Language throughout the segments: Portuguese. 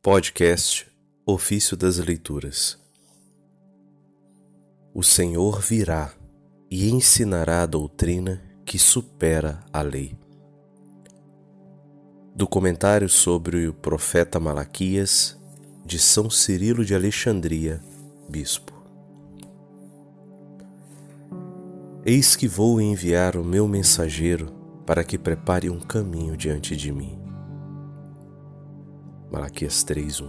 Podcast Ofício das Leituras O Senhor virá e ensinará a doutrina que supera a lei. Do comentário sobre o profeta Malaquias, de São Cirilo de Alexandria, Bispo. Eis que vou enviar o meu mensageiro para que prepare um caminho diante de mim. Malaquias 3:1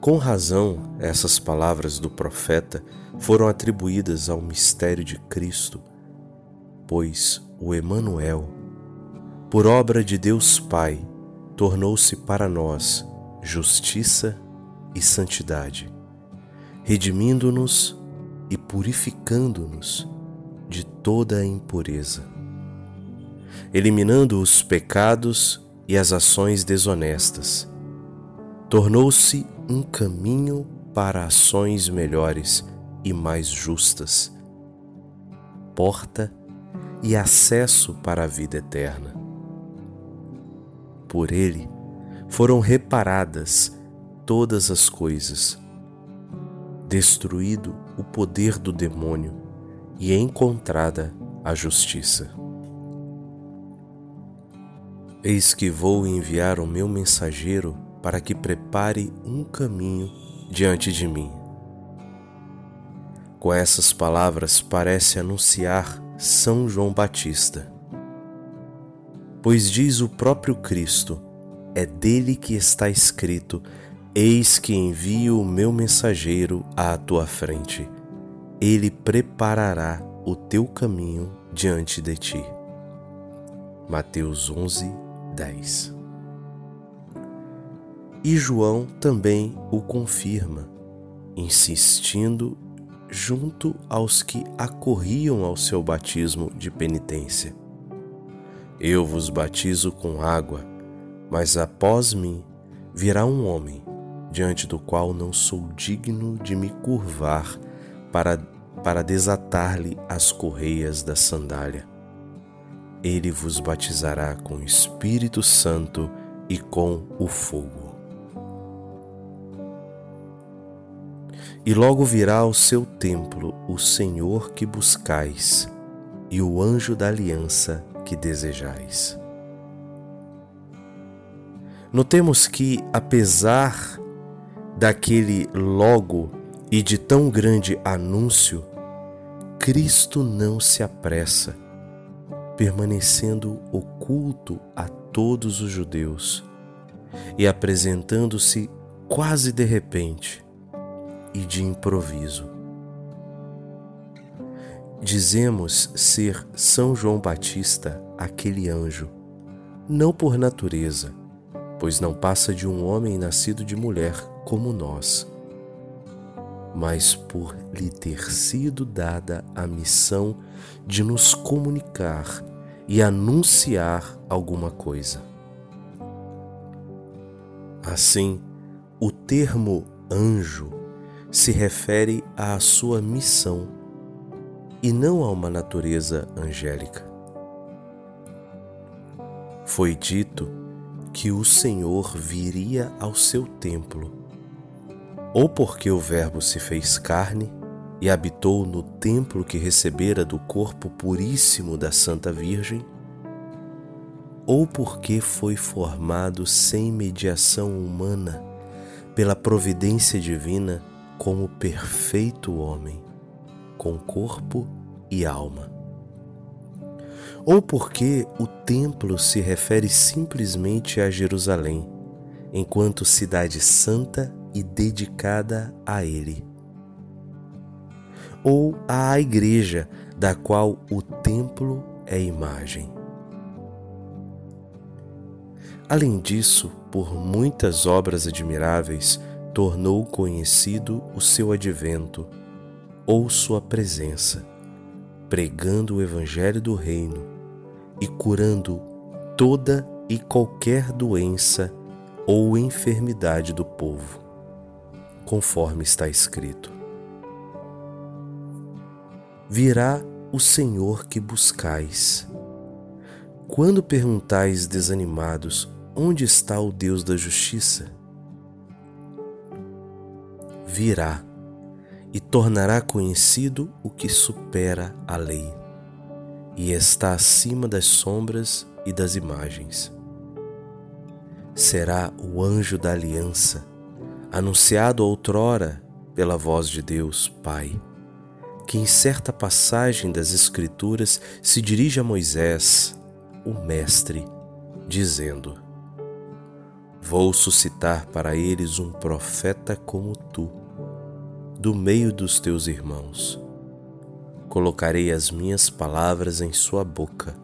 Com razão, essas palavras do profeta foram atribuídas ao mistério de Cristo, pois o Emanuel, por obra de Deus Pai, tornou-se para nós justiça e santidade, redimindo-nos e purificando-nos de toda a impureza, eliminando os pecados e as ações desonestas. Tornou-se um caminho para ações melhores e mais justas, porta e acesso para a vida eterna. Por ele foram reparadas todas as coisas, destruído o poder do demônio e encontrada a justiça. Eis que vou enviar o meu mensageiro para que prepare um caminho diante de mim. Com essas palavras parece anunciar São João Batista. Pois diz o próprio Cristo, é dele que está escrito: Eis que envio o meu mensageiro à tua frente. Ele preparará o teu caminho diante de ti. Mateus 11, 10. E João também o confirma, insistindo junto aos que acorriam ao seu batismo de penitência. Eu vos batizo com água, mas após mim virá um homem, diante do qual não sou digno de me curvar para, para desatar-lhe as correias da sandália ele vos batizará com o Espírito Santo e com o fogo. E logo virá ao seu templo o Senhor que buscais e o anjo da aliança que desejais. Notemos que, apesar daquele logo e de tão grande anúncio, Cristo não se apressa permanecendo oculto a todos os judeus e apresentando-se quase de repente e de improviso. Dizemos ser São João Batista aquele anjo, não por natureza, pois não passa de um homem nascido de mulher como nós, mas por lhe ter sido dada a missão de nos comunicar e anunciar alguma coisa. Assim, o termo anjo se refere à sua missão e não a uma natureza angélica. Foi dito que o Senhor viria ao seu templo, ou porque o Verbo se fez carne e habitou no templo que recebera do corpo puríssimo da Santa Virgem, ou porque foi formado sem mediação humana pela providência divina como perfeito homem, com corpo e alma. Ou porque o templo se refere simplesmente a Jerusalém, enquanto cidade santa e dedicada a Ele ou à igreja, da qual o templo é imagem. Além disso, por muitas obras admiráveis, tornou conhecido o seu advento ou sua presença, pregando o Evangelho do Reino e curando toda e qualquer doença ou enfermidade do povo, conforme está escrito virá o Senhor que buscais. Quando perguntais desanimados onde está o Deus da justiça? Virá e tornará conhecido o que supera a lei e está acima das sombras e das imagens. Será o anjo da aliança, anunciado outrora pela voz de Deus Pai, que em certa passagem das Escrituras se dirige a Moisés, o Mestre, dizendo: Vou suscitar para eles um profeta como tu do meio dos teus irmãos. Colocarei as minhas palavras em sua boca,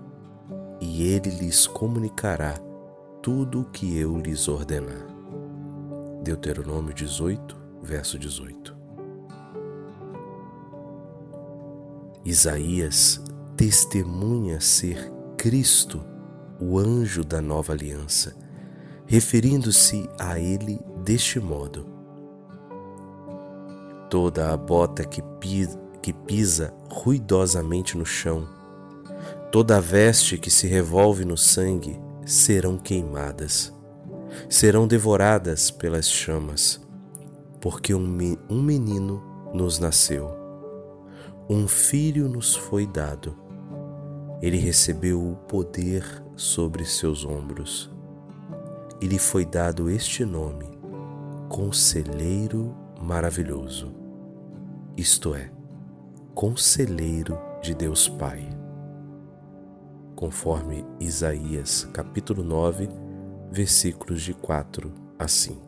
e ele lhes comunicará tudo o que eu lhes ordenar. Deuteronômio 18, verso 18. Isaías testemunha ser Cristo, o anjo da nova aliança, referindo-se a ele deste modo: toda a bota que pisa, ruidosamente no chão, toda a veste que se revolve no sangue serão queimadas, serão devoradas pelas chamas, porque um menino nos nasceu, um filho nos foi dado. Ele recebeu o poder sobre seus ombros. E lhe foi dado este nome, Conselheiro Maravilhoso isto é, conselheiro de Deus Pai. Conforme Isaías capítulo 9, versículos de 4 a 5.